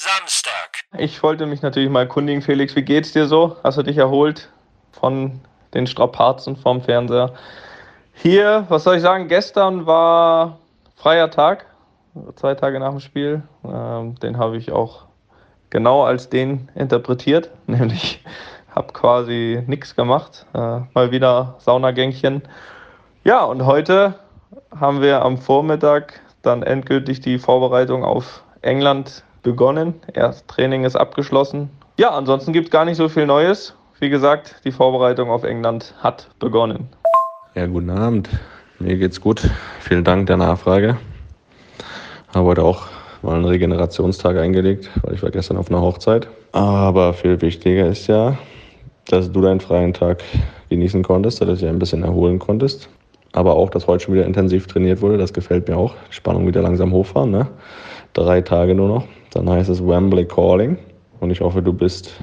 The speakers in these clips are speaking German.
Samstag. Ich wollte mich natürlich mal erkundigen, Felix, wie geht's dir so? Hast du dich erholt von den Strapazen vom Fernseher? Hier, was soll ich sagen, gestern war freier Tag, zwei Tage nach dem Spiel. Ähm, den habe ich auch genau als den interpretiert, nämlich habe quasi nichts gemacht, äh, mal wieder Saunagängchen. Ja, und heute haben wir am Vormittag dann endgültig die Vorbereitung auf England begonnen. Erst Training ist abgeschlossen. Ja, ansonsten gibt es gar nicht so viel Neues. Wie gesagt, die Vorbereitung auf England hat begonnen. Ja, guten Abend. Mir geht's gut. Vielen Dank der Nachfrage. Habe heute auch mal einen Regenerationstag eingelegt, weil ich war gestern auf einer Hochzeit. Aber viel wichtiger ist ja, dass du deinen freien Tag genießen konntest, dass du dich ein bisschen erholen konntest. Aber auch, dass heute schon wieder intensiv trainiert wurde, das gefällt mir auch. Spannung wieder langsam hochfahren. Ne? Drei Tage nur noch. Dann heißt es Wembley Calling. Und ich hoffe, du bist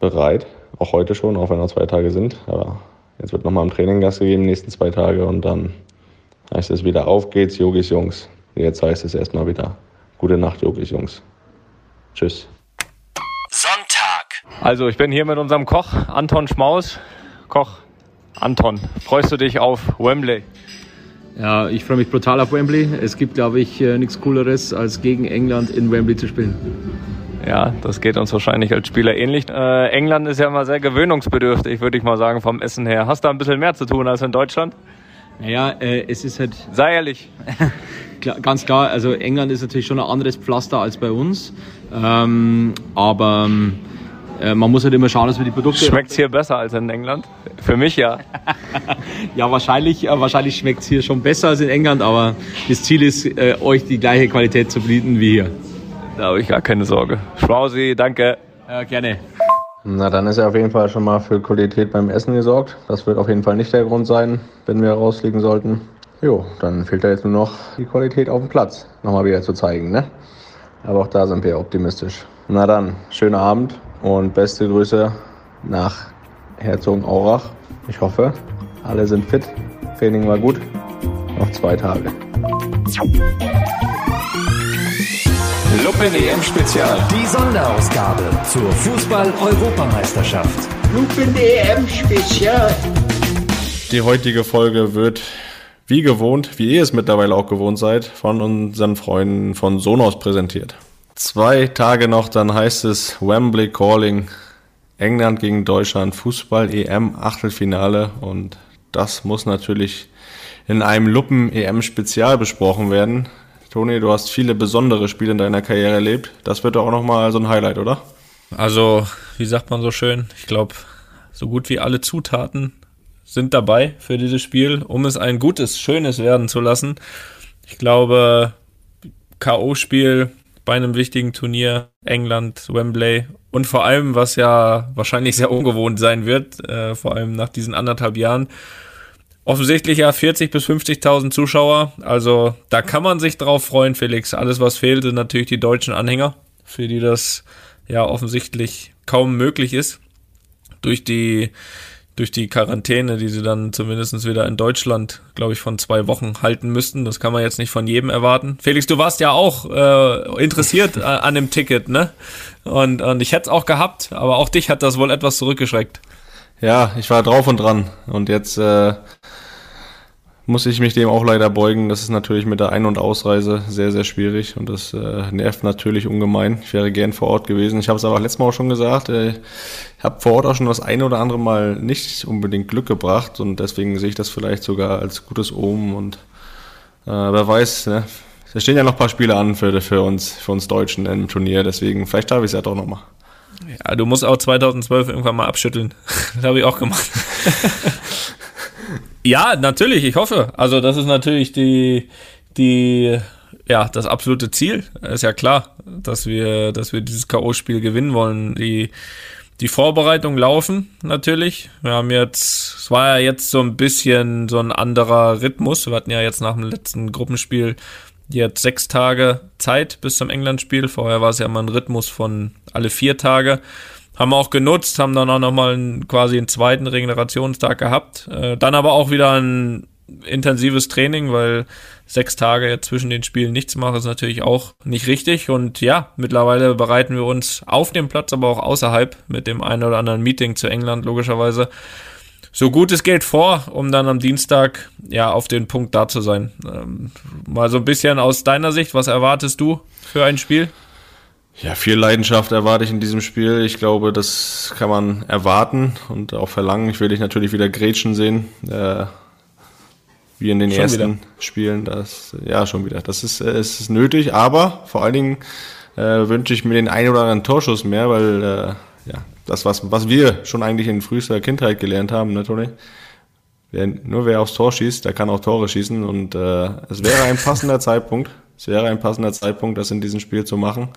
bereit. Auch heute schon, auch wenn noch zwei Tage sind. Aber jetzt wird nochmal im Training Gas gegeben, die nächsten zwei Tage. Und dann heißt es wieder, auf geht's, Yogis Jungs. Jetzt heißt es erstmal wieder, gute Nacht, Yogis Jungs. Tschüss. Sonntag. Also, ich bin hier mit unserem Koch, Anton Schmaus. Koch, Anton, freust du dich auf Wembley? Ja, ich freue mich brutal auf Wembley. Es gibt, glaube ich, äh, nichts Cooleres, als gegen England in Wembley zu spielen. Ja, das geht uns wahrscheinlich als Spieler ähnlich. Äh, England ist ja mal sehr gewöhnungsbedürftig, würde ich mal sagen, vom Essen her. Hast du ein bisschen mehr zu tun als in Deutschland? Naja, äh, es ist halt. Sei ehrlich. klar, ganz klar, also England ist natürlich schon ein anderes Pflaster als bei uns. Ähm, aber ähm, äh, man muss halt immer schauen, dass wir die Produkte. Schmeckt hier besser als in England? Für mich ja. ja, wahrscheinlich, äh, wahrscheinlich schmeckt es hier schon besser als in England, aber das Ziel ist, äh, euch die gleiche Qualität zu bieten wie hier. Da habe ich gar keine Sorge. Schmausi, danke. Ja, gerne. Na, dann ist ja auf jeden Fall schon mal für Qualität beim Essen gesorgt. Das wird auf jeden Fall nicht der Grund sein, wenn wir rausfliegen sollten. Jo, dann fehlt da jetzt nur noch die Qualität auf dem Platz nochmal wieder zu zeigen, ne? Aber auch da sind wir optimistisch. Na dann, schönen Abend und beste Grüße nach Herzogenaurach. Ich hoffe, alle sind fit. Training war gut. Noch zwei Tage. Lupen EM Spezial. Die Sonderausgabe zur Fußball-Europameisterschaft. Lupen EM Spezial. Die heutige Folge wird wie gewohnt, wie ihr es mittlerweile auch gewohnt seid, von unseren Freunden von Sonos präsentiert. Zwei Tage noch, dann heißt es Wembley Calling. England gegen Deutschland, Fußball EM Achtelfinale und das muss natürlich in einem Luppen EM Spezial besprochen werden. Toni, du hast viele besondere Spiele in deiner Karriere erlebt. Das wird doch auch nochmal so ein Highlight, oder? Also, wie sagt man so schön? Ich glaube, so gut wie alle Zutaten sind dabei für dieses Spiel, um es ein gutes, schönes werden zu lassen. Ich glaube, K.O.-Spiel bei einem wichtigen Turnier, England, Wembley und vor allem, was ja wahrscheinlich sehr ungewohnt sein wird, äh, vor allem nach diesen anderthalb Jahren, Offensichtlich ja 40 bis 50.000 Zuschauer. Also da kann man sich drauf freuen, Felix. Alles, was fehlt, sind natürlich die deutschen Anhänger, für die das ja offensichtlich kaum möglich ist. Durch die, durch die Quarantäne, die sie dann zumindest wieder in Deutschland, glaube ich, von zwei Wochen halten müssten. Das kann man jetzt nicht von jedem erwarten. Felix, du warst ja auch äh, interessiert an dem Ticket, ne? Und, und ich hätte es auch gehabt, aber auch dich hat das wohl etwas zurückgeschreckt. Ja, ich war drauf und dran. Und jetzt äh, muss ich mich dem auch leider beugen. Das ist natürlich mit der Ein- und Ausreise sehr, sehr schwierig und das äh, nervt natürlich ungemein. Ich wäre gern vor Ort gewesen. Ich habe es aber letztes Mal auch schon gesagt. Äh, ich habe vor Ort auch schon das eine oder andere Mal nicht unbedingt Glück gebracht und deswegen sehe ich das vielleicht sogar als gutes Omen und äh, wer weiß, ne? Da stehen ja noch ein paar Spiele an für, für uns, für uns Deutschen im Turnier, deswegen vielleicht darf ich es ja doch nochmal. Ja, du musst auch 2012 irgendwann mal abschütteln. Das habe ich auch gemacht. ja, natürlich, ich hoffe. Also, das ist natürlich die, die, ja, das absolute Ziel. Ist ja klar, dass wir, dass wir dieses K.O.-Spiel gewinnen wollen. Die, die Vorbereitung laufen natürlich. Wir haben jetzt, es war ja jetzt so ein bisschen so ein anderer Rhythmus. Wir hatten ja jetzt nach dem letzten Gruppenspiel jetzt sechs Tage Zeit bis zum England-Spiel. Vorher war es ja immer ein Rhythmus von alle vier Tage. Haben auch genutzt, haben dann auch nochmal einen, quasi einen zweiten Regenerationstag gehabt. Äh, dann aber auch wieder einen intensives Training, weil sechs Tage zwischen den Spielen nichts machen, ist natürlich auch nicht richtig. Und ja, mittlerweile bereiten wir uns auf dem Platz, aber auch außerhalb mit dem einen oder anderen Meeting zu England logischerweise so gut es geht vor, um dann am Dienstag ja auf den Punkt da zu sein. Ähm, mal so ein bisschen aus deiner Sicht, was erwartest du für ein Spiel? Ja, viel Leidenschaft erwarte ich in diesem Spiel. Ich glaube, das kann man erwarten und auch verlangen. Ich will dich natürlich wieder Gretchen sehen. Äh, wie in den schon ersten wieder. Spielen. Das, ja, schon wieder. Das ist, äh, ist nötig, aber vor allen Dingen äh, wünsche ich mir den einen oder anderen Torschuss mehr, weil äh, ja, das, was, was wir schon eigentlich in frühester Kindheit gelernt haben, ne, Toni? Wer, nur wer aufs Tor schießt, der kann auch Tore schießen und äh, es wäre ein passender Zeitpunkt, es wäre ein passender Zeitpunkt, das in diesem Spiel zu machen.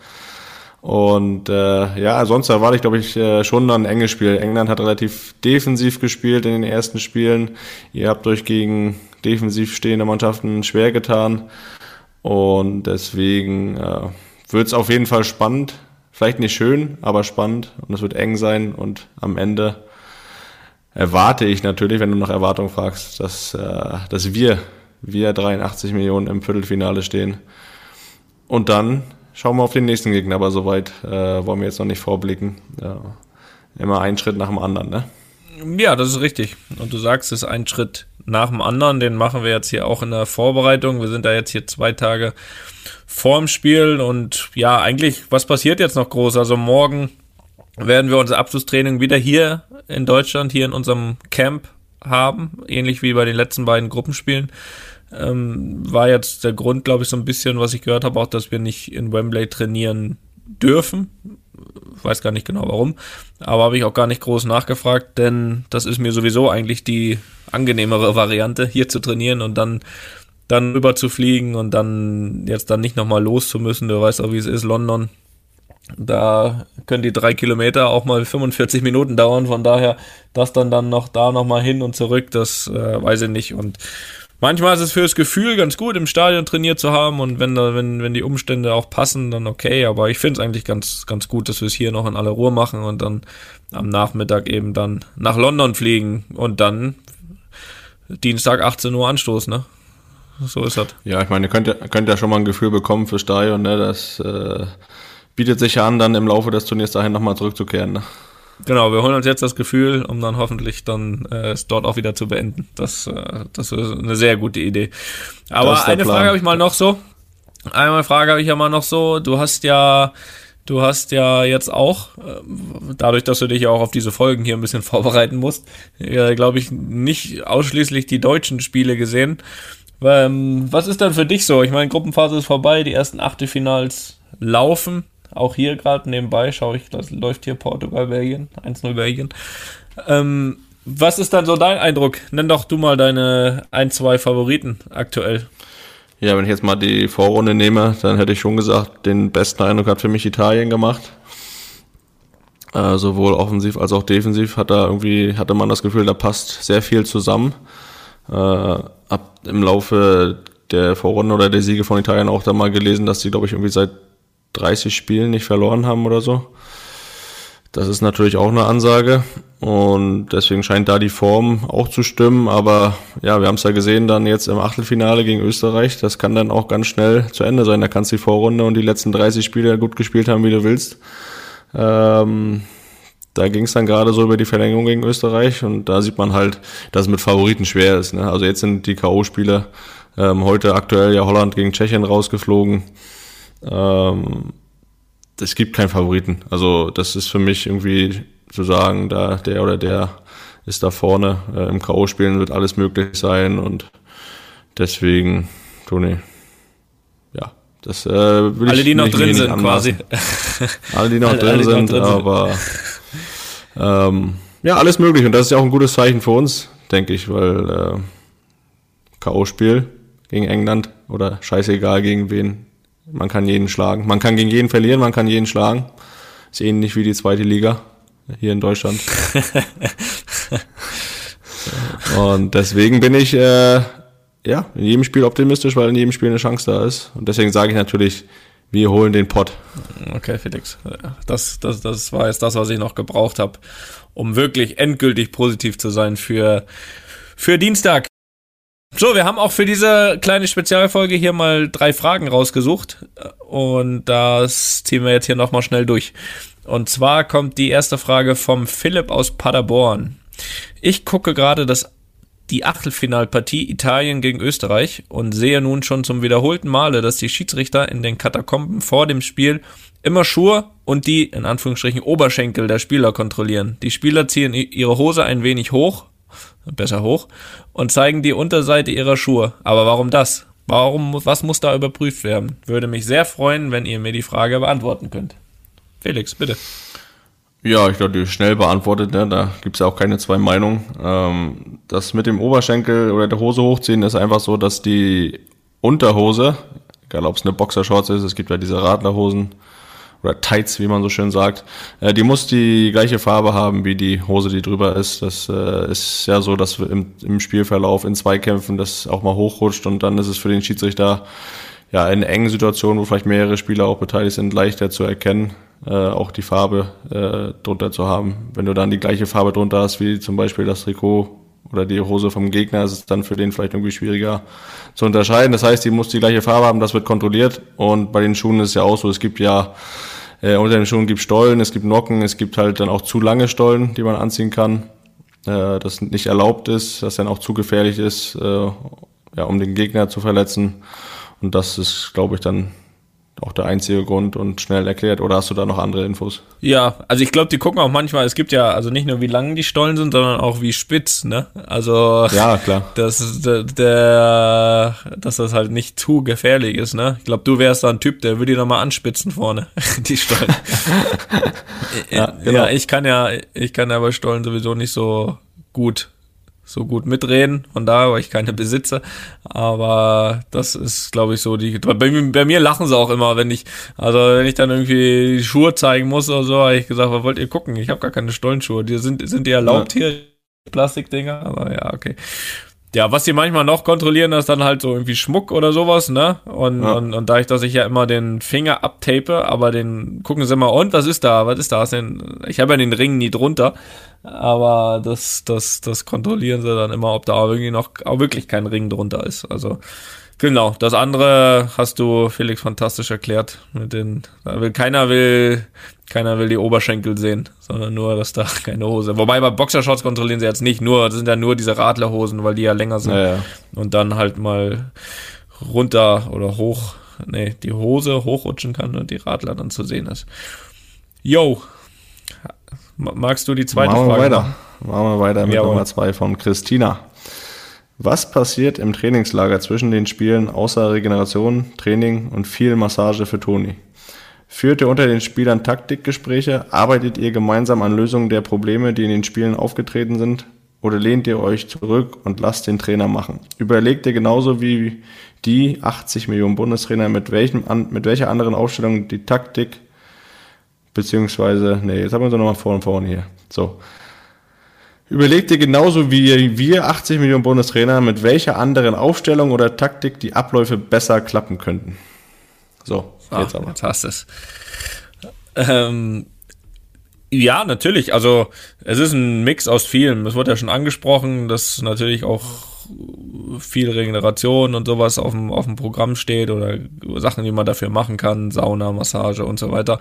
Und äh, ja, sonst erwarte ich, glaube ich, äh, schon ein enges Spiel. England hat relativ defensiv gespielt in den ersten Spielen. Ihr habt euch gegen defensiv stehende Mannschaften schwer getan. Und deswegen äh, wird es auf jeden Fall spannend. Vielleicht nicht schön, aber spannend. Und es wird eng sein. Und am Ende erwarte ich natürlich, wenn du nach Erwartung fragst, dass, äh, dass wir, wir 83 Millionen im Viertelfinale stehen. Und dann schauen wir auf den nächsten Gegner, aber soweit äh, wollen wir jetzt noch nicht vorblicken. Ja. Immer ein Schritt nach dem anderen, ne? Ja, das ist richtig. Und du sagst, es ist ein Schritt nach dem anderen. Den machen wir jetzt hier auch in der Vorbereitung. Wir sind da jetzt hier zwei Tage vorm Spiel und ja, eigentlich, was passiert jetzt noch groß? Also morgen werden wir unser Abschlusstraining wieder hier in Deutschland, hier in unserem Camp haben, ähnlich wie bei den letzten beiden Gruppenspielen. Ähm, war jetzt der Grund, glaube ich, so ein bisschen, was ich gehört habe, auch, dass wir nicht in Wembley trainieren dürfen. Weiß gar nicht genau warum, aber habe ich auch gar nicht groß nachgefragt, denn das ist mir sowieso eigentlich die angenehmere Variante, hier zu trainieren und dann dann rüber zu fliegen und dann jetzt dann nicht nochmal los zu müssen. Du weißt auch, wie es ist, London. Da können die drei Kilometer auch mal 45 Minuten dauern. Von daher, das dann dann noch da nochmal hin und zurück, das äh, weiß ich nicht. Und manchmal ist es fürs Gefühl ganz gut, im Stadion trainiert zu haben und wenn, da, wenn, wenn die Umstände auch passen, dann okay. Aber ich finde es eigentlich ganz, ganz gut, dass wir es hier noch in aller Ruhe machen und dann am Nachmittag eben dann nach London fliegen und dann Dienstag 18 Uhr Anstoß, ne? So ist das. Ja, ich meine, ihr könnt ja, könnt ja schon mal ein Gefühl bekommen für Stadion, ne? Das äh, bietet sich ja an, dann im Laufe des Turniers dahin nochmal zurückzukehren, ne? Genau, wir holen uns jetzt das Gefühl, um dann hoffentlich dann äh, es dort auch wieder zu beenden. Das, äh, das ist eine sehr gute Idee. Aber eine Plan. Frage habe ich mal noch so. Einmal Frage habe ich ja mal noch so. Du hast ja, du hast ja jetzt auch, äh, dadurch, dass du dich ja auch auf diese Folgen hier ein bisschen vorbereiten musst, äh, glaube ich, nicht ausschließlich die deutschen Spiele gesehen. Ähm, was ist dann für dich so? Ich meine, Gruppenphase ist vorbei, die ersten Achtelfinals laufen. Auch hier gerade nebenbei schaue ich, das läuft hier Portugal, Belgien, 1-0 Belgien. Ähm, was ist dann so dein Eindruck? Nenn doch du mal deine ein, zwei Favoriten aktuell. Ja, wenn ich jetzt mal die Vorrunde nehme, dann hätte ich schon gesagt, den besten Eindruck hat für mich Italien gemacht. Äh, sowohl offensiv als auch defensiv hat da irgendwie, hatte man das Gefühl, da passt sehr viel zusammen. Äh, ab im Laufe der Vorrunde oder der Siege von Italien auch da mal gelesen, dass sie, glaube ich, irgendwie seit 30 Spielen nicht verloren haben oder so. Das ist natürlich auch eine Ansage und deswegen scheint da die Form auch zu stimmen. Aber ja, wir haben es ja gesehen dann jetzt im Achtelfinale gegen Österreich. Das kann dann auch ganz schnell zu Ende sein. Da kannst du die Vorrunde und die letzten 30 Spiele gut gespielt haben, wie du willst. Ähm, da ging es dann gerade so über die Verlängerung gegen Österreich und da sieht man halt, dass es mit Favoriten schwer ist. Ne? Also jetzt sind die K.O.-Spiele ähm, heute aktuell ja Holland gegen Tschechien rausgeflogen. Ähm, es gibt keinen Favoriten. Also das ist für mich irgendwie zu sagen, da der oder der ist da vorne. Äh, Im K.O.-Spielen wird alles möglich sein und deswegen, Toni, ja, das äh, will Alle, ich die noch drin sind, quasi. Alle, die noch alle, drin alle, sind, drin aber ähm, ja, alles möglich und das ist ja auch ein gutes Zeichen für uns, denke ich, weil äh, K.O.-Spiel gegen England oder scheißegal gegen wen, man kann jeden schlagen. Man kann gegen jeden verlieren, man kann jeden schlagen. Ist ähnlich wie die zweite Liga hier in Deutschland. und deswegen bin ich äh, ja in jedem Spiel optimistisch, weil in jedem Spiel eine Chance da ist. Und deswegen sage ich natürlich, wir holen den Pott. Okay, Felix. Das, das, das war jetzt das, was ich noch gebraucht habe, um wirklich endgültig positiv zu sein für, für Dienstag. So, wir haben auch für diese kleine Spezialfolge hier mal drei Fragen rausgesucht und das ziehen wir jetzt hier nochmal schnell durch. Und zwar kommt die erste Frage vom Philipp aus Paderborn. Ich gucke gerade das die Achtelfinalpartie Italien gegen Österreich und sehe nun schon zum wiederholten Male, dass die Schiedsrichter in den Katakomben vor dem Spiel immer Schuhe und die, in Anführungsstrichen, Oberschenkel der Spieler kontrollieren. Die Spieler ziehen ihre Hose ein wenig hoch, besser hoch, und zeigen die Unterseite ihrer Schuhe. Aber warum das? Warum, was muss da überprüft werden? Würde mich sehr freuen, wenn ihr mir die Frage beantworten könnt. Felix, bitte. Ja, ich glaube, die schnell beantwortet, ne? da gibt's ja auch keine zwei Meinungen. Ähm, das mit dem Oberschenkel oder der Hose hochziehen ist einfach so, dass die Unterhose, egal ob es eine Boxershorts ist, es gibt ja diese Radlerhosen oder Tights, wie man so schön sagt, äh, die muss die gleiche Farbe haben wie die Hose, die drüber ist. Das äh, ist ja so, dass im, im Spielverlauf in Zweikämpfen das auch mal hochrutscht und dann ist es für den Schiedsrichter ja in engen Situationen, wo vielleicht mehrere Spieler auch beteiligt sind, leichter zu erkennen äh, auch die Farbe äh, drunter zu haben. Wenn du dann die gleiche Farbe drunter hast, wie zum Beispiel das Trikot oder die Hose vom Gegner, ist es dann für den vielleicht irgendwie schwieriger zu unterscheiden. Das heißt, die muss die gleiche Farbe haben, das wird kontrolliert. Und bei den Schuhen ist es ja auch so, es gibt ja äh, unter den Schuhen gibt Stollen, es gibt Nocken, es gibt halt dann auch zu lange Stollen, die man anziehen kann, äh, das nicht erlaubt ist, das dann auch zu gefährlich ist, äh, ja, um den Gegner zu verletzen. Und das ist, glaube ich, dann auch der einzige Grund und schnell erklärt. Oder hast du da noch andere Infos? Ja, also ich glaube, die gucken auch manchmal, es gibt ja also nicht nur wie lang die Stollen sind, sondern auch wie spitz, ne? Also ja, klar. Dass, der, der, dass das halt nicht zu gefährlich ist, ne? Ich glaube, du wärst da ein Typ, der würde die nochmal anspitzen vorne, die Stollen. ja, genau. ja, ich kann ja, ich kann ja bei Stollen sowieso nicht so gut so gut mitreden, von daher, weil ich keine besitze. Aber das ist, glaube ich, so die. Bei, bei, mir lachen sie auch immer, wenn ich, also wenn ich dann irgendwie die Schuhe zeigen muss oder so, habe ich gesagt, was wollt ihr gucken? Ich habe gar keine Stollenschuhe. Die sind, sind die erlaubt ja. hier, Plastikdinger, aber ja, okay. Ja, was sie manchmal noch kontrollieren, ist dann halt so irgendwie Schmuck oder sowas, ne? Und, ja. und, und da ich, dass ich ja immer den Finger abtape, aber den gucken sie mal, und was ist da? Was ist da? Ich habe ja den Ring nie drunter, aber das, das, das kontrollieren sie dann immer, ob da irgendwie noch auch wirklich kein Ring drunter ist. Also genau, das andere hast du Felix fantastisch erklärt. Mit den, will, keiner will keiner will die Oberschenkel sehen, sondern nur, dass da keine Hose. Wobei bei Boxershorts kontrollieren sie jetzt nicht nur, das sind ja nur diese Radlerhosen, weil die ja länger sind. Ja. Und dann halt mal runter oder hoch, nee, die Hose hochrutschen kann und die Radler dann zu sehen ist. Yo. Magst du die zweite Machen wir Frage? Weiter. Machen wir weiter mit Jawohl. Nummer zwei von Christina. Was passiert im Trainingslager zwischen den Spielen außer Regeneration, Training und viel Massage für Toni? Führt ihr unter den Spielern Taktikgespräche? Arbeitet ihr gemeinsam an Lösungen der Probleme, die in den Spielen aufgetreten sind? Oder lehnt ihr euch zurück und lasst den Trainer machen? Überlegt ihr genauso wie die 80 Millionen Bundestrainer, mit, welchem, mit welcher anderen Aufstellung die Taktik, beziehungsweise, nee, jetzt haben wir so nochmal vor und vorne hier. So. Überlegt ihr genauso wie wir 80 Millionen Bundestrainer, mit welcher anderen Aufstellung oder Taktik die Abläufe besser klappen könnten? So, Ah, jetzt aber. Jetzt hast du es. Ähm, ja, natürlich. Also es ist ein Mix aus vielen. Es wurde ja schon angesprochen, dass natürlich auch viel Regeneration und sowas auf dem, auf dem Programm steht oder Sachen, die man dafür machen kann, Sauna, Massage und so weiter.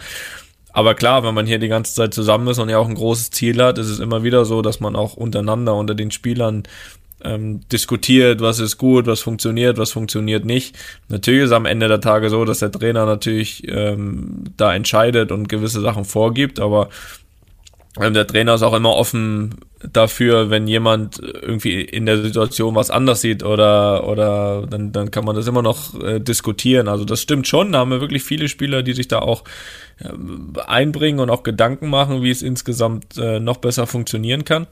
Aber klar, wenn man hier die ganze Zeit zusammen ist und ja auch ein großes Ziel hat, ist es immer wieder so, dass man auch untereinander unter den Spielern ähm, diskutiert, was ist gut, was funktioniert, was funktioniert nicht. Natürlich ist am Ende der Tage so, dass der Trainer natürlich ähm, da entscheidet und gewisse Sachen vorgibt, aber der Trainer ist auch immer offen dafür, wenn jemand irgendwie in der Situation was anders sieht oder oder dann, dann kann man das immer noch äh, diskutieren. Also das stimmt schon, da haben wir wirklich viele Spieler, die sich da auch äh, einbringen und auch Gedanken machen, wie es insgesamt äh, noch besser funktionieren kann.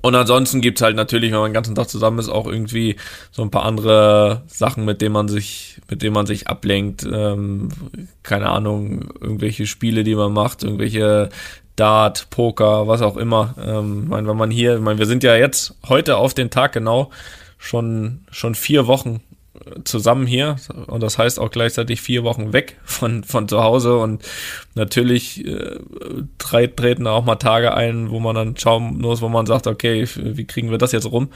Und ansonsten gibt's halt natürlich, wenn man den ganzen Tag zusammen ist, auch irgendwie so ein paar andere Sachen, mit denen man sich, mit denen man sich ablenkt. Ähm, keine Ahnung, irgendwelche Spiele, die man macht, irgendwelche Dart, Poker, was auch immer. Ähm, ich meine, wenn man hier, ich meine, wir sind ja jetzt heute auf den Tag genau schon, schon vier Wochen zusammen hier und das heißt auch gleichzeitig vier Wochen weg von, von zu Hause und natürlich äh, treten auch mal Tage ein, wo man dann schauen muss, wo man sagt, okay, wie kriegen wir das jetzt rum?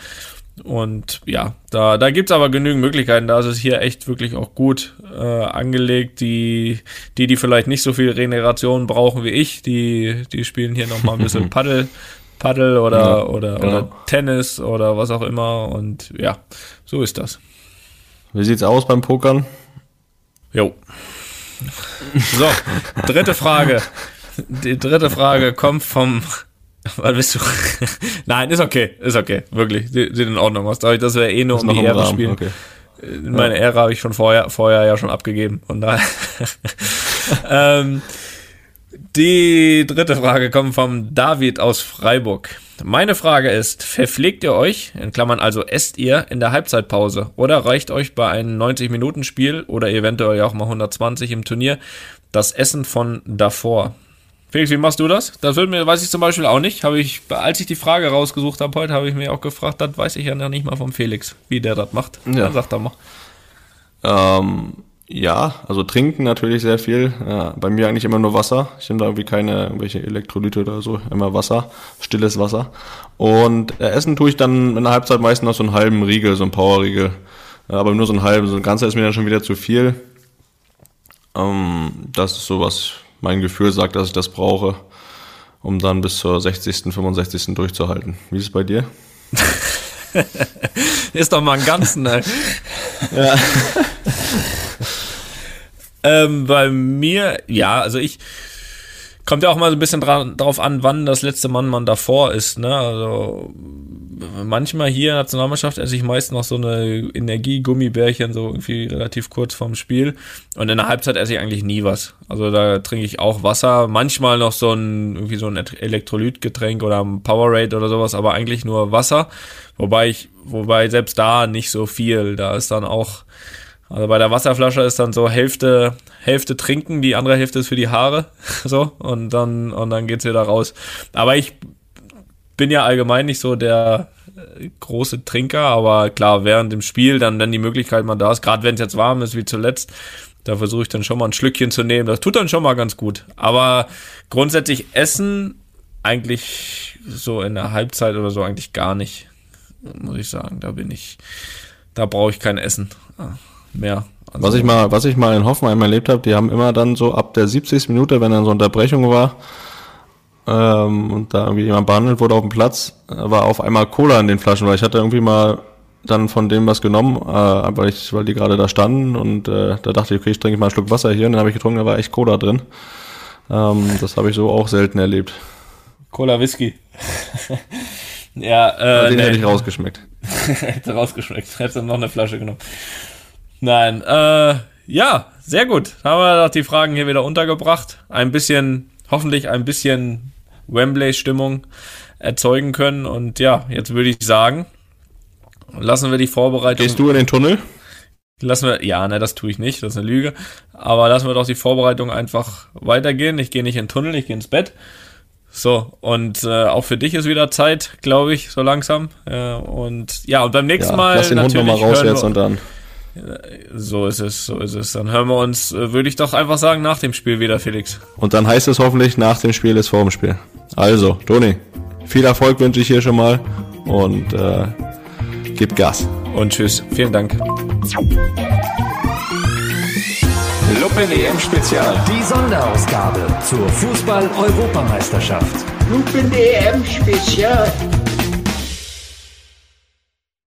Und ja, da, da gibt's aber genügend Möglichkeiten. Da ist es hier echt wirklich auch gut äh, angelegt. Die, die, die vielleicht nicht so viel Regeneration brauchen wie ich, die, die spielen hier nochmal ein bisschen Paddel, Paddel oder, ja, oder, genau. oder Tennis oder was auch immer. Und ja, so ist das. Wie sieht's aus beim Pokern? Jo. So, dritte Frage. Die dritte Frage kommt vom was bist du? Nein, ist okay, ist okay, wirklich. Sieht in Ordnung aus. Dass wir eh nur um die Ehre spielen. Okay. Meine Ehre habe ich schon vorher, vorher ja schon abgegeben. Und daher. ähm, die dritte Frage kommt vom David aus Freiburg. Meine Frage ist, verpflegt ihr euch, in Klammern also esst ihr in der Halbzeitpause oder reicht euch bei einem 90-Minuten-Spiel oder eventuell auch mal 120 im Turnier das Essen von davor? Felix, wie machst du das? Das wird mir, weiß ich zum Beispiel auch nicht. Habe ich, als ich die Frage rausgesucht habe heute, habe ich mir auch gefragt, das weiß ich ja noch nicht mal vom Felix, wie der das macht. Ja. Dann sag doch mal. Ähm, ja, also trinken natürlich sehr viel. Ja, bei mir eigentlich immer nur Wasser. Ich nehme da irgendwie keine irgendwelche Elektrolyte oder so. Immer Wasser, stilles Wasser. Und äh, essen tue ich dann in der Halbzeit meistens noch so einen halben Riegel, so einen Powerriegel. Aber nur so einen halben. So ein ganzer ist mir dann schon wieder zu viel. Ähm, das ist sowas mein Gefühl sagt, dass ich das brauche, um dann bis zur 60., 65. durchzuhalten. Wie ist es bei dir? ist doch mal ein Ganzen, ne? ja. ähm, bei mir, ja, also ich, kommt ja auch mal so ein bisschen dran, drauf an, wann das letzte Mann man davor ist, ne? Also manchmal hier in der Nationalmannschaft esse ich meist noch so eine Energie-Gummibärchen, so irgendwie relativ kurz vorm Spiel. Und in der Halbzeit esse ich eigentlich nie was. Also da trinke ich auch Wasser, manchmal noch so ein, irgendwie so ein Elektrolytgetränk oder ein Powerade oder sowas, aber eigentlich nur Wasser. Wobei ich, wobei selbst da nicht so viel. Da ist dann auch, also bei der Wasserflasche ist dann so Hälfte, Hälfte trinken, die andere Hälfte ist für die Haare. So, und dann, und dann geht's wieder raus. Aber ich bin ja allgemein nicht so der äh, große Trinker, aber klar, während dem Spiel, dann, wenn die Möglichkeit mal da ist, gerade wenn es jetzt warm ist wie zuletzt, da versuche ich dann schon mal ein Schlückchen zu nehmen. Das tut dann schon mal ganz gut. Aber grundsätzlich essen eigentlich so in der Halbzeit oder so eigentlich gar nicht, muss ich sagen. Da bin ich, da brauche ich kein Essen ah, mehr. Also was ich mal, was ich mal in Hoffenheim erlebt habe, die haben immer dann so ab der 70. Minute, wenn dann so Unterbrechung war, ähm, und da irgendwie jemand behandelt wurde auf dem Platz, war auf einmal Cola in den Flaschen, weil ich hatte irgendwie mal dann von dem was genommen, äh, weil, ich, weil die gerade da standen und äh, da dachte ich, okay, ich trinke mal einen Schluck Wasser hier und dann habe ich getrunken, da war echt Cola drin. Ähm, das habe ich so auch selten erlebt. Cola Whisky. ja, äh, den nee. hätte ich rausgeschmeckt. hätte rausgeschmeckt. Hätte noch eine Flasche genommen. Nein, äh, ja, sehr gut. Haben wir doch die Fragen hier wieder untergebracht. Ein bisschen, hoffentlich ein bisschen Wembley-Stimmung erzeugen können. Und ja, jetzt würde ich sagen, lassen wir die Vorbereitung. Gehst du in den Tunnel? Lassen wir, ja, ne, das tue ich nicht, das ist eine Lüge. Aber lassen wir doch die Vorbereitung einfach weitergehen. Ich gehe nicht in den Tunnel, ich gehe ins Bett. So, und äh, auch für dich ist wieder Zeit, glaube ich, so langsam. Äh, und ja, und beim nächsten ja, Mal. Lass den Hund nochmal raus jetzt und dann. So ist es, so ist es. Dann hören wir uns, äh, würde ich doch einfach sagen, nach dem Spiel wieder, Felix. Und dann heißt es hoffentlich, nach dem Spiel ist vor dem Spiel. Also, Toni, viel Erfolg wünsche ich hier schon mal und äh, gib Gas. Und tschüss. Vielen Dank. Lupen EM Spezial. Die Sonderausgabe zur Fußball-Europameisterschaft. Lupen EM Spezial.